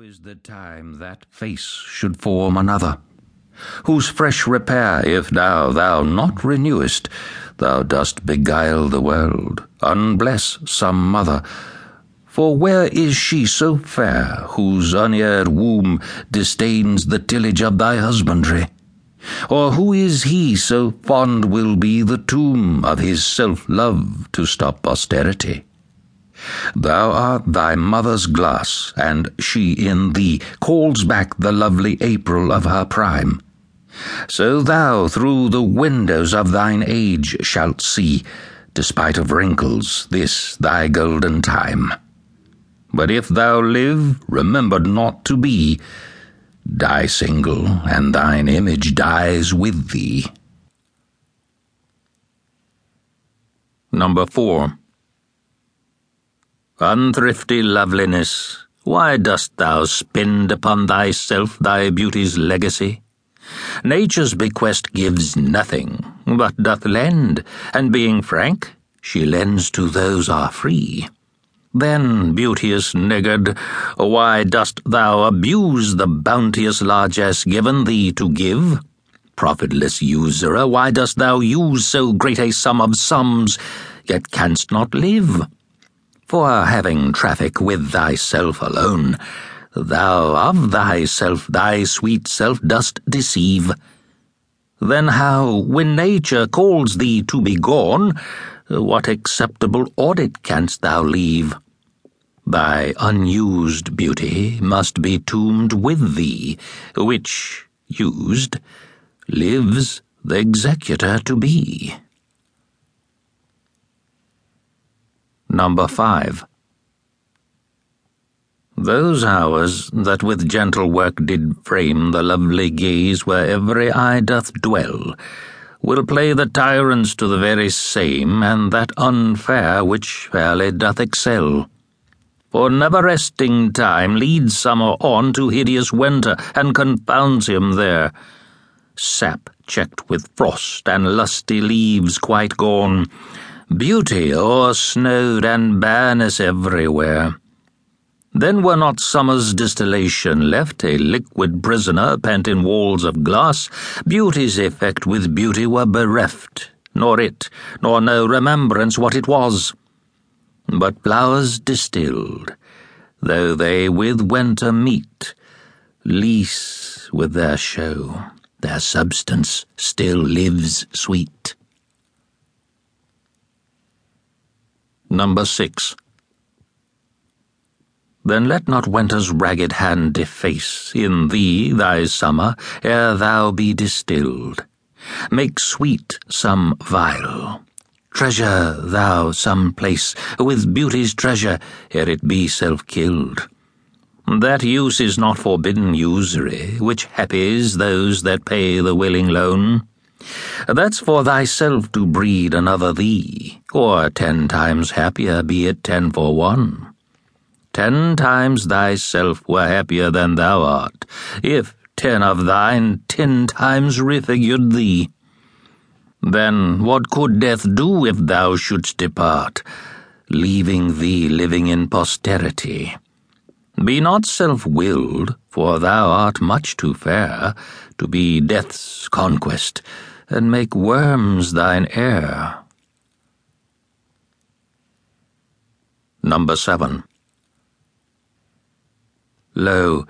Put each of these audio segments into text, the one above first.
Is the time that face should form another, whose fresh repair, if now thou not renewest, thou dost beguile the world, unbless some mother. For where is she so fair, whose uneared womb disdains the tillage of thy husbandry? Or who is he so fond will be the tomb of his self love to stop posterity? Thou art thy mother's glass, and she in thee calls back the lovely April of her prime. So thou through the windows of thine age shalt see, despite of wrinkles, this thy golden time. But if thou live, remembered not to be, die single, and thine image dies with thee. Number four. Unthrifty loveliness, why dost thou spend upon thyself thy beauty's legacy? Nature's bequest gives nothing, but doth lend, and being frank, she lends to those are free. Then, beauteous niggard, why dost thou abuse the bounteous largesse given thee to give? Profitless usurer, why dost thou use so great a sum of sums, yet canst not live? For having traffic with thyself alone, thou of thyself thy sweet self dost deceive. Then how, when nature calls thee to be gone, what acceptable audit canst thou leave? Thy unused beauty must be tombed with thee, which, used, lives the executor to be. Number 5. Those hours that with gentle work did frame the lovely gaze where every eye doth dwell, will play the tyrants to the very same, and that unfair which fairly doth excel. For never resting time leads summer on to hideous winter, and confounds him there. Sap checked with frost, and lusty leaves quite gone beauty o'ersnowed and bareness everywhere. Then were not summer's distillation left a liquid prisoner pent in walls of glass, beauty's effect with beauty were bereft, nor it, nor no remembrance what it was. But flowers distilled, though they with winter meet, lease with their show, their substance still lives sweet. Number 6. Then let not winter's ragged hand deface in thee thy summer ere thou be distilled. Make sweet some vial. Treasure thou some place with beauty's treasure ere it be self killed. That use is not forbidden usury, which happies those that pay the willing loan. That's for thyself to breed another thee, or ten times happier be it ten for one. Ten times thyself were happier than thou art, if ten of thine ten times refigured thee. Then what could death do if thou shouldst depart, leaving thee living in posterity? Be not self willed, for thou art much too fair to be death's conquest and make worms thine heir. Number 7. Lo,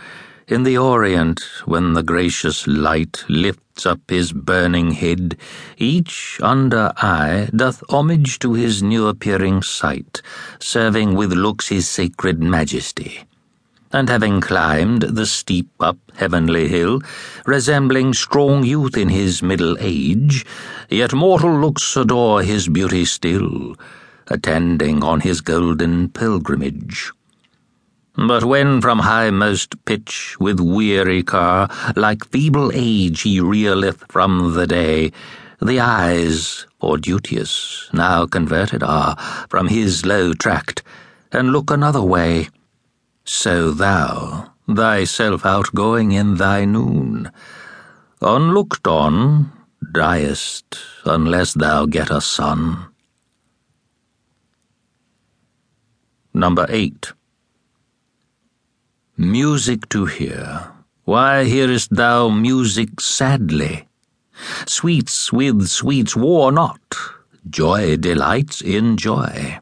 in the Orient, when the gracious light lifts up his burning head, each under eye doth homage to his new appearing sight, serving with looks his sacred majesty and having climbed the steep up heavenly hill, resembling strong youth in his middle age, yet mortal looks adore his beauty still, attending on his golden pilgrimage. But when from highmost pitch with weary car, like feeble age he reeleth from the day, the eyes, for duteous, now converted are from his low tract, and look another way so thou, thyself outgoing in thy noon, unlooked on, diest unless thou get a son. Number 8. Music to hear. Why hearest thou music sadly? Sweets with sweets war not, joy delights in joy.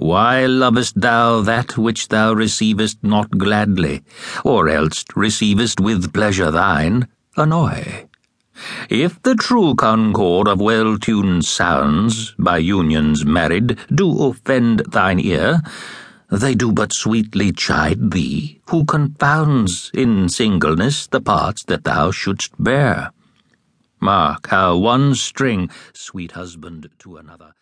Why lovest thou that which thou receivest not gladly, or else receivest with pleasure thine, annoy? If the true concord of well tuned sounds, by unions married, do offend thine ear, they do but sweetly chide thee, who confounds in singleness the parts that thou shouldst bear. Mark how one string, sweet husband to another,